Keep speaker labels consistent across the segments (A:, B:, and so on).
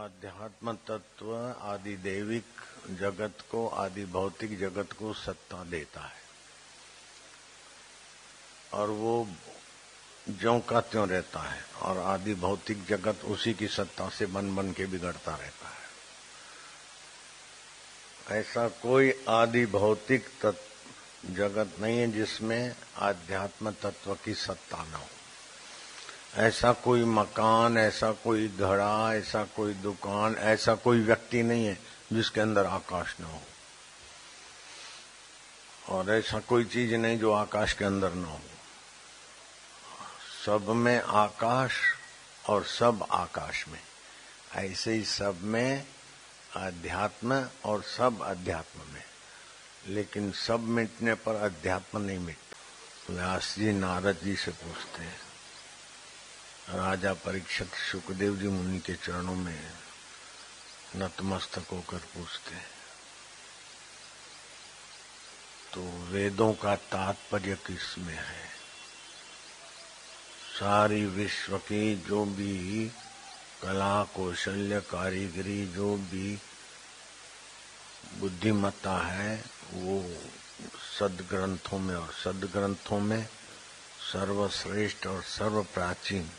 A: आध्यात्म तत्व आदि देविक जगत को, आदि भौतिक जगत को सत्ता देता है। और वो ज्यो का त्यों रहता है, और आदि भौतिक जगत उसी की सत्ता से बन बन के बिगड़ता रहता है। ऐसा कोई आदि भौतिक तत्व जगत नहीं है जिसमें आध्यात्म तत्व की सत्ता न हो। ऐसा कोई मकान, ऐसा कोई घड़ा, ऐसा कोई दुकान, ऐसा कोई व्यक्ति नहीं है जिसके अंदर आकाश न हो। और ऐसा कोई चीज़ नहीं जो आकाश के अंदर न हो। सब में आकाश और सब आकाश में। ऐसे ही सब में अध्यात्म और सब अध्यात्म में। लेकिन सब मिटने पर अध्यात्म नहीं मिटता। व्यास जी नारद जी से पूछते हैं। राजा परीक्षित सुखदेव जी मुनि के चरणों में नतमस्तक होकर पूछते हैं। तो वेदों का तात्पर्य किसमें है? सारी विश्व की जो भी कला कौशल्य कारीगरी जो भी बुद्धिमत्ता है, वो सदग्रंथों में और सदग्रंथों में सर्वश्रेष्ठ और सर्व प्राचीन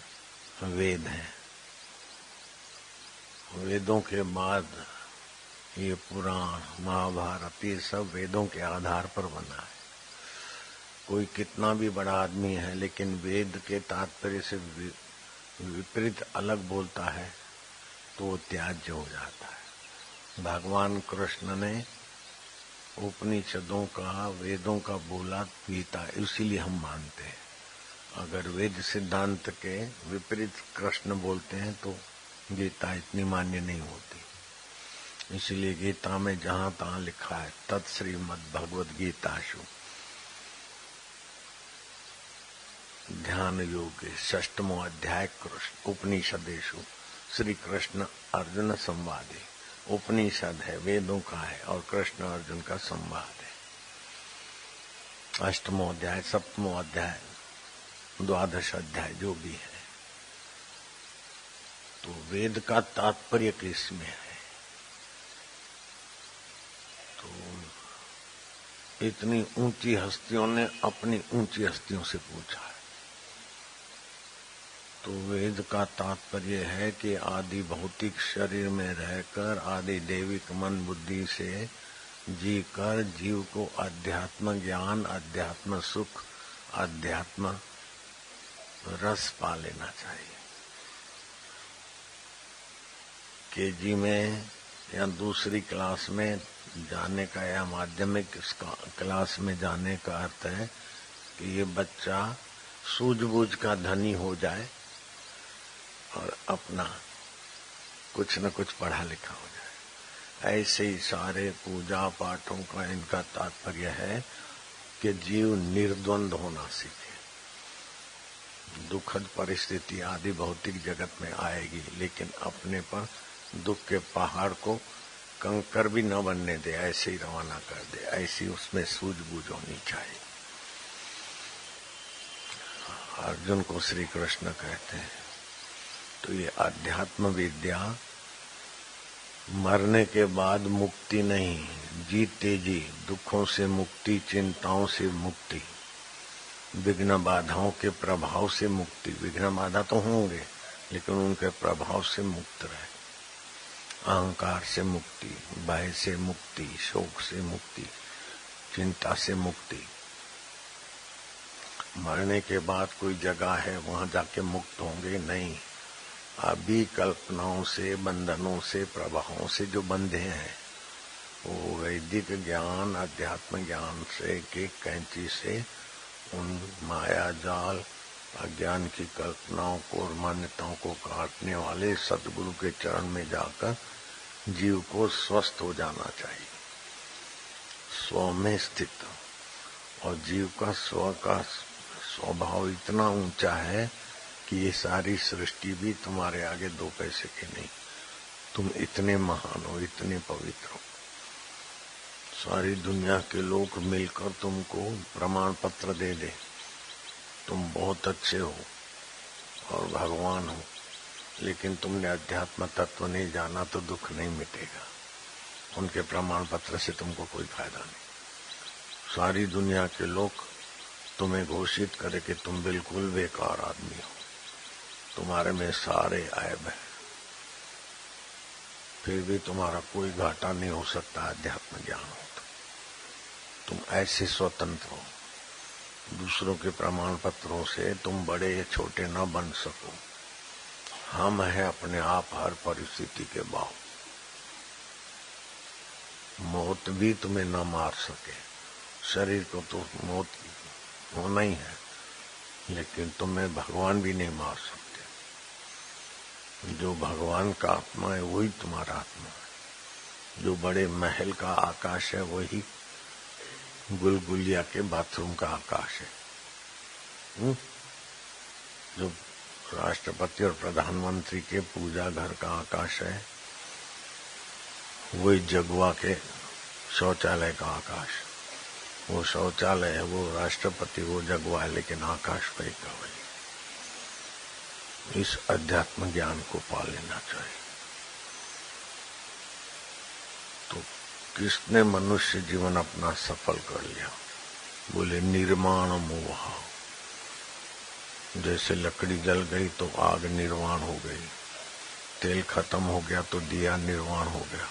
A: वेद हैं। वेदों के बाद ये पुराण, महाभारत, ये सब वेदों के आधार पर बना है। कोई कितना भी बड़ा आदमी है, लेकिन वेद के तात्पर्य से विपरीत अलग बोलता है तो वो त्याज्य हो जाता है। भगवान कृष्ण ने उपनिषदों का, वेदों का बोला, गीता, इसीलिए हम मानते हैं। अगर वेद सिद्धांत के विपरीत कृष्ण बोलते हैं तो गीता इतनी मान्य नहीं होती। इसलिए गीता में जहाँ तहां लिखा है तत्श्रीमद भगवद गीताशु ध्यान योग षष्टमो अध्याय कृष्ण उपनिषदेशु। श्री कृष्ण अर्जुन संवादे। उपनिषद है, वेदों का है, और कृष्ण अर्जुन का संवाद है। अष्टमो अध्याय, सप्तमो अध्याय द्वादश अध्याय जो भी है तो वेद का तात्पर्य किसमें है? तो इतनी ऊँची हस्तियों ने अपनी ऊँची हस्तियों से पूछा है। तो वेद का तात्पर्य है कि आदि भौतिक शरीर में रहकर, आदि देविक मन बुद्धि से जी कर जीव को अध्यात्म ज्ञान अध्यात्म सुख अध्यात्म रस पा लेना चाहिए। केजी में या दूसरी क्लास में जाने का या माध्यमिक क्लास में जाने का अर्थ है कि ये बच्चा सूझबूझ का धनी हो जाए और अपना कुछ न कुछ पढ़ा लिखा हो जाए। ऐसे ही सारे पूजा पाठों का इनका तात्पर्य है कि जीव निर्द्वंद होना सीखे दुखद परिस्थिति आदि भौतिक जगत में आएगी, लेकिन अपने पर दुख के पहाड़ को कंकर भी न बनने दे, ऐसे ही रवाना कर दे, ऐसी उसमें सूझबूझ होनी चाहिए। अर्जुन को श्री कृष्ण कहते हैं तो ये अध्यात्म विद्या मरने के बाद मुक्ति नहीं, जीते जी, दुखों से मुक्ति, चिंताओं से मुक्ति। विघ्न बाधाओं के प्रभाव से मुक्ति। विघ्न बाधा तो होंगे, लेकिन उनके प्रभाव से मुक्त रहे। अहंकार से मुक्ति, भय से मुक्ति, शोक से मुक्ति, चिंता से मुक्ति। मरने के बाद कोई जगह है, वहाँ जाके मुक्त होंगे? नहीं। अभी कल्पनाओं से, बंधनों से, प्रभावों से जो बंधे हैं, वो वैदिक ज्ञान अध्यात्म ज्ञान से, के कैंची से उन माया जाल अज्ञान की कल्पनाओं को और मान्यताओं को काटने वाले सदगुरु के चरण में जाकर जीव को स्वस्थ हो जाना चाहिए। स्व में स्थित। और जीव का स्व का स्वभाव इतना ऊँचा है कि ये सारी सृष्टि भी तुम्हारे आगे दो पैसे के नहीं। तुम इतने महान हो, इतने पवित्र हो। सारी दुनिया के लोग मिलकर तुमको प्रमाण पत्र दे दे। तुम बहुत अच्छे हो और भगवान हो, लेकिन तुमने अध्यात्म तत्व नहीं जाना तो दुख नहीं मिटेगा। उनके प्रमाण पत्र से तुमको कोई फ़ायदा नहीं। सारी दुनिया के लोग तुम्हें घोषित करे कि तुम बिल्कुल बेकार आदमी हो। तुम्हारे में सारे ऐब है। फिर भी तुम्हारा कोई घाटा नहीं हो सकता अध्यात्म ज्ञान हो। तुम ऐसे स्वतंत्र हो। दूसरों के प्रमाण पत्रों से तुम बड़े या छोटे न बन सको। हम है अपने आप हर परिस्थिति के बाव मौत भी तुम्हें न मार सके। शरीर को तो मौत होना ही है, लेकिन तुम्हें भगवान भी नहीं मार सकते। जो भगवान का आत्मा है, वही तुम्हारा आत्मा है। जो बड़े महल का आकाश है, वही गुलगुलिया के बाथरूम का आकाश है। हुँ? जो राष्ट्रपति और प्रधानमंत्री के पूजा घर का आकाश है, वही जगुआ के शौचालय का आकाश। वो शौचालय है, वो राष्ट्रपति, वो जगुआ है, लेकिन आकाश वही का वही। इस अध्यात्म ज्ञान को पा लेना चाहिए तो किसने मनुष्य जीवन अपना सफल कर लिया? बोले, निर्माण मोह। जैसे लकड़ी जल गई तो आग निर्वाण हो गई। तेल खत्म हो गया तो दिया निर्वाण हो गया।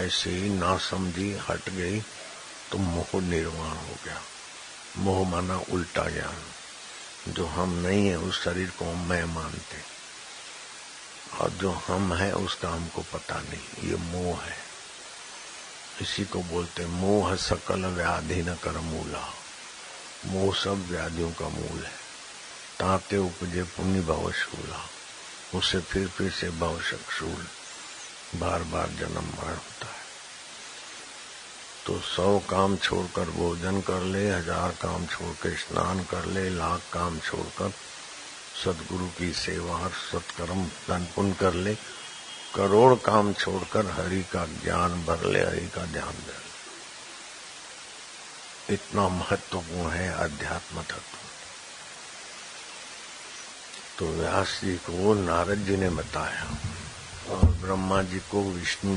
A: ऐसे ही ना समझी हट गई तो मोह निर्वाण हो गया। मोह माना उल्टा ज्ञान। जो हम नहीं है, उस शरीर को मैं मानते। और जो हम है, उसका हमको पता नहीं। ये मोह है। इसी को बोलते, मोह सकल व्याधि न कर मूला। मोह सब व्याधियों का मूल है। ताते उपजे पुण्य भवशूला उसे फिर फिर से भवशूल बार बार जन्म मरण होता है। तो सौ काम छोड़कर भोजन कर ले, हज़ार काम छोड़ छोड़कर स्नान कर ले, लाख काम छोड़कर सदगुरु की सेवा सत्कर्म धन पुण्य कर ले। करोड़ काम छोड़कर हरि का ज्ञान भर ले, हरि का ध्यान दे। इतना महत्वपूर्ण है अध्यात्म तत्व। तो व्यास जी को नारद जी ने बताया और ब्रह्मा जी को विष्णु।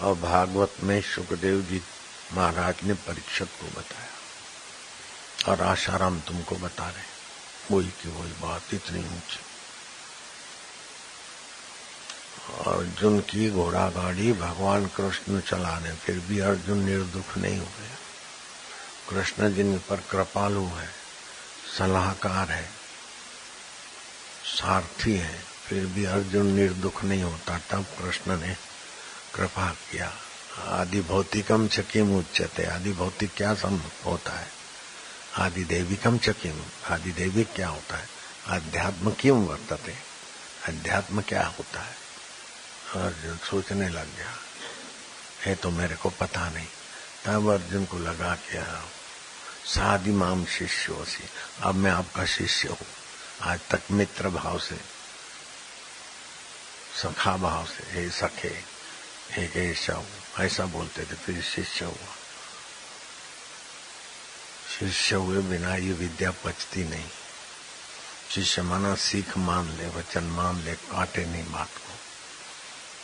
A: और भागवत में सुखदेव जी महाराज ने परीक्षक को बताया और आशाराम तुमको बता रहे वही की वही बात इतनी ऊँची। अर्जुन की घोड़ा गाड़ी भगवान कृष्ण चलाने, फिर भी अर्जुन निर्दुख नहीं हो गया। कृष्ण जिन पर कृपालु है, सलाहकार है, सारथी है, फिर भी अर्जुन निर्दुख नहीं होता, तब कृष्ण ने कृपा किया। आदि भौतिकम चकिम उच्चते आदि भौतिक क्या सम होता है? आदि देविकम चकिम, आदि देविक क्या होता है? अध्यात्म क्यों वर्तते? अध्यात्म क्या होता है? अर्जुन सोचने लग गया, है तो मेरे को पता नहीं। तब अर्जुन को लगा क्या सादी माम शिष्य से। अब मैं आपका शिष्य हूँ। आज तक मित्र भाव से, सखा भाव से, हे सखे, हे केशव, ऐसा बोलते थे, फिर शिष्य हुआ। शिष्य हुए बिना ये विद्या पचती नहीं। शिष्य माना सीख मान ले, वचन मान ले, काटे नहीं बात को।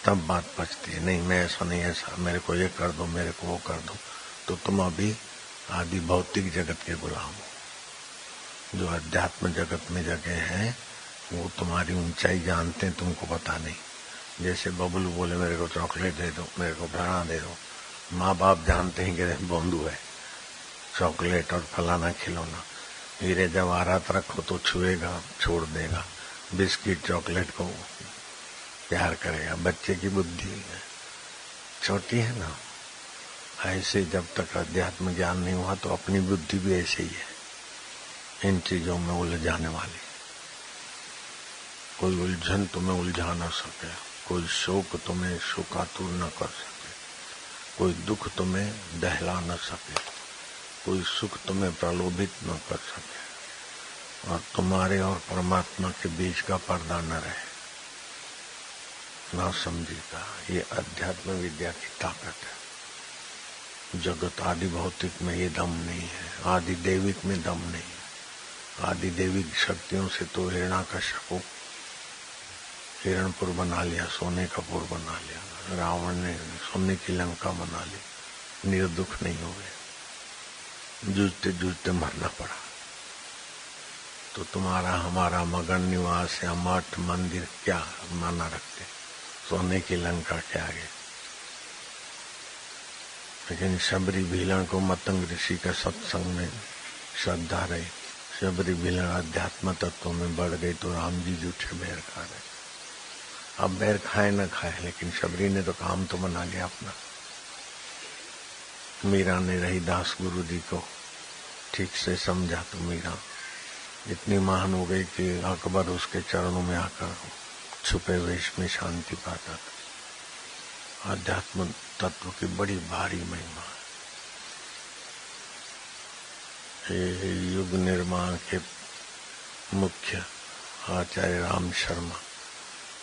A: तब बात पचती है, नहीं, मैं ऐसा नहीं, ऐसा, मेरे को ये कर दो, मेरे को वो कर दो। तो तुम अभी आदि भौतिक जगत के गुलाम हो। जो अध्यात्म जगत में जगह है, वो तुम्हारी ऊंचाई जानते हैं, तुमको पता नहीं। जैसे बबलू बोले, मेरे को चॉकलेट दे दो, मेरे को फलाना दे दो। माँ बाप जानते हैं कि बंधु है। चॉकलेट और फलाना खिलौना। हीरे जवाहरात रखो तो छुएगा, छोड़ देगा। बिस्किट चॉकलेट को प्यार करेगा। बच्चे की बुद्धि छोटी है ना? ऐसे जब तक अध्यात्म ज्ञान नहीं हुआ तो अपनी बुद्धि भी ऐसे ही है। इन चीज़ों में उलझाने वाली। कोई उलझन तुम्हें उलझा न सके। कोई शोक तुम्हें शोकातुर न कर सके। कोई दुख तुम्हें दहला न सके। कोई सुख तुम्हें प्रलोभित न कर सके। और तुम्हारे और परमात्मा के बीच का पर्दा न रहे। ना समझेगा ये अध्यात्म विद्या की ताकत है। जगत आदि भौतिक में ये दम नहीं है, आदि देविक में दम नहीं है। आदि देविक शक्तियों से तो हिरणा का शको। हिरणपुर बना लिया, सोने का पुर बना लिया, रावण ने सोने की लंका बना ली, निर्दुख नहीं हो गए। जूझते जूझते मरना पड़ा। तो तुम्हारा, हमारा मगन निवास या मठ मंदिर क्या माना रखते? सोने की लंका के आगे। लेकिन शबरी भीलन को मतंग ऋषि का सत्संग में श्रद्धा रही। शबरी भीलन अध्यात्म तत्व में बढ़ गई तो राम जी जूठे बैर खा रहे। अब बैर खाए न खाए, लेकिन शबरी ने तो काम तो बना लिया अपना। मीरा ने रही दास गुरु जी को ठीक से समझा तो मीरा। इतनी महान हो गई कि अकबर उसके चरणों में आकर छुपे वेश में शांति पाता था। अध्यात्म तत्व की बड़ी भारी महिमा। है, युग निर्माण के मुख्य आचार्य राम शर्मा,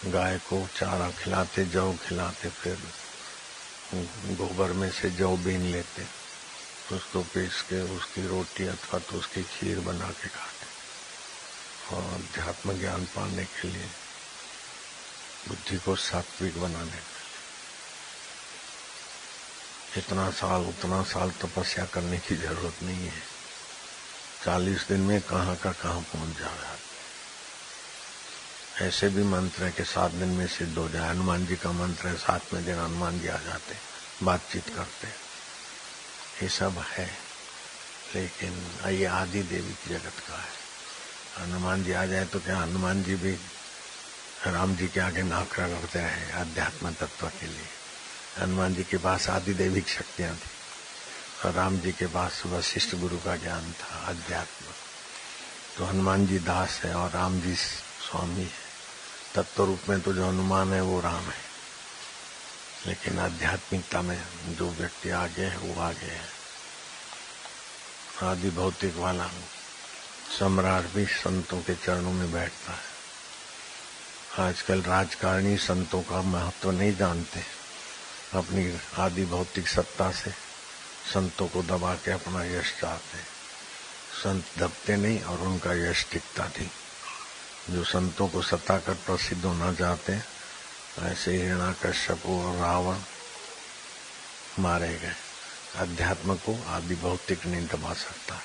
A: गाय को चारा खिलाते, जौ खिलाते फिर गोबर में से जौ बीन लेते उसको पीस के उसकी रोटी अथवा तो उसकी खीर बना के खाते और अध्यात्म ज्ञान पाने के लिए बुद्धि को सात्विक बनाने के लिए। इतना साल, उतना साल तपस्या करने की ज़रूरत नहीं है। चालीस दिन में कहाँ का कहाँ पहुँच जाए ऐसे भी मंत्र है कि सात दिन में सिद्ध हो जाए। हनुमान जी का मंत्र है, सातवें दिन हनुमान जी आ जाते बातचीत करते ये सब है, लेकिन ये आदि देवी की जगत का है। हनुमान जी आ जाए तो क्या हनुमान जी भी राम जी के आगे नाकरा करते रहे अध्यात्म तत्व के लिए? हनुमान जी के पास आदि दैविक शक्तियाँ थी और राम जी के पास वशिष्ठ गुरु का ज्ञान था, अध्यात्म। तो हनुमान जी दास है और राम जी स्वामी है। तत्व रूप में तो जो हनुमान है वो राम है। लेकिन आध्यात्मिकता में जो व्यक्ति आगे है, वो आगे है। आदि भौतिक वाला सम्राट भी संतों के चरणों में बैठता है। आजकल राजकारणी संतों का महत्व नहीं जानते। अपनी आदि भौतिक सत्ता से संतों को दबा के अपना यश चाहते संत दबते नहीं और उनका यश टिकता थी जो संतों को सताकर कर प्रसिद्ध होना चाहते ऐसे हिरणा कश्यप और रावण मारे गए। अध्यात्म को आदि भौतिक नहीं दबा सकता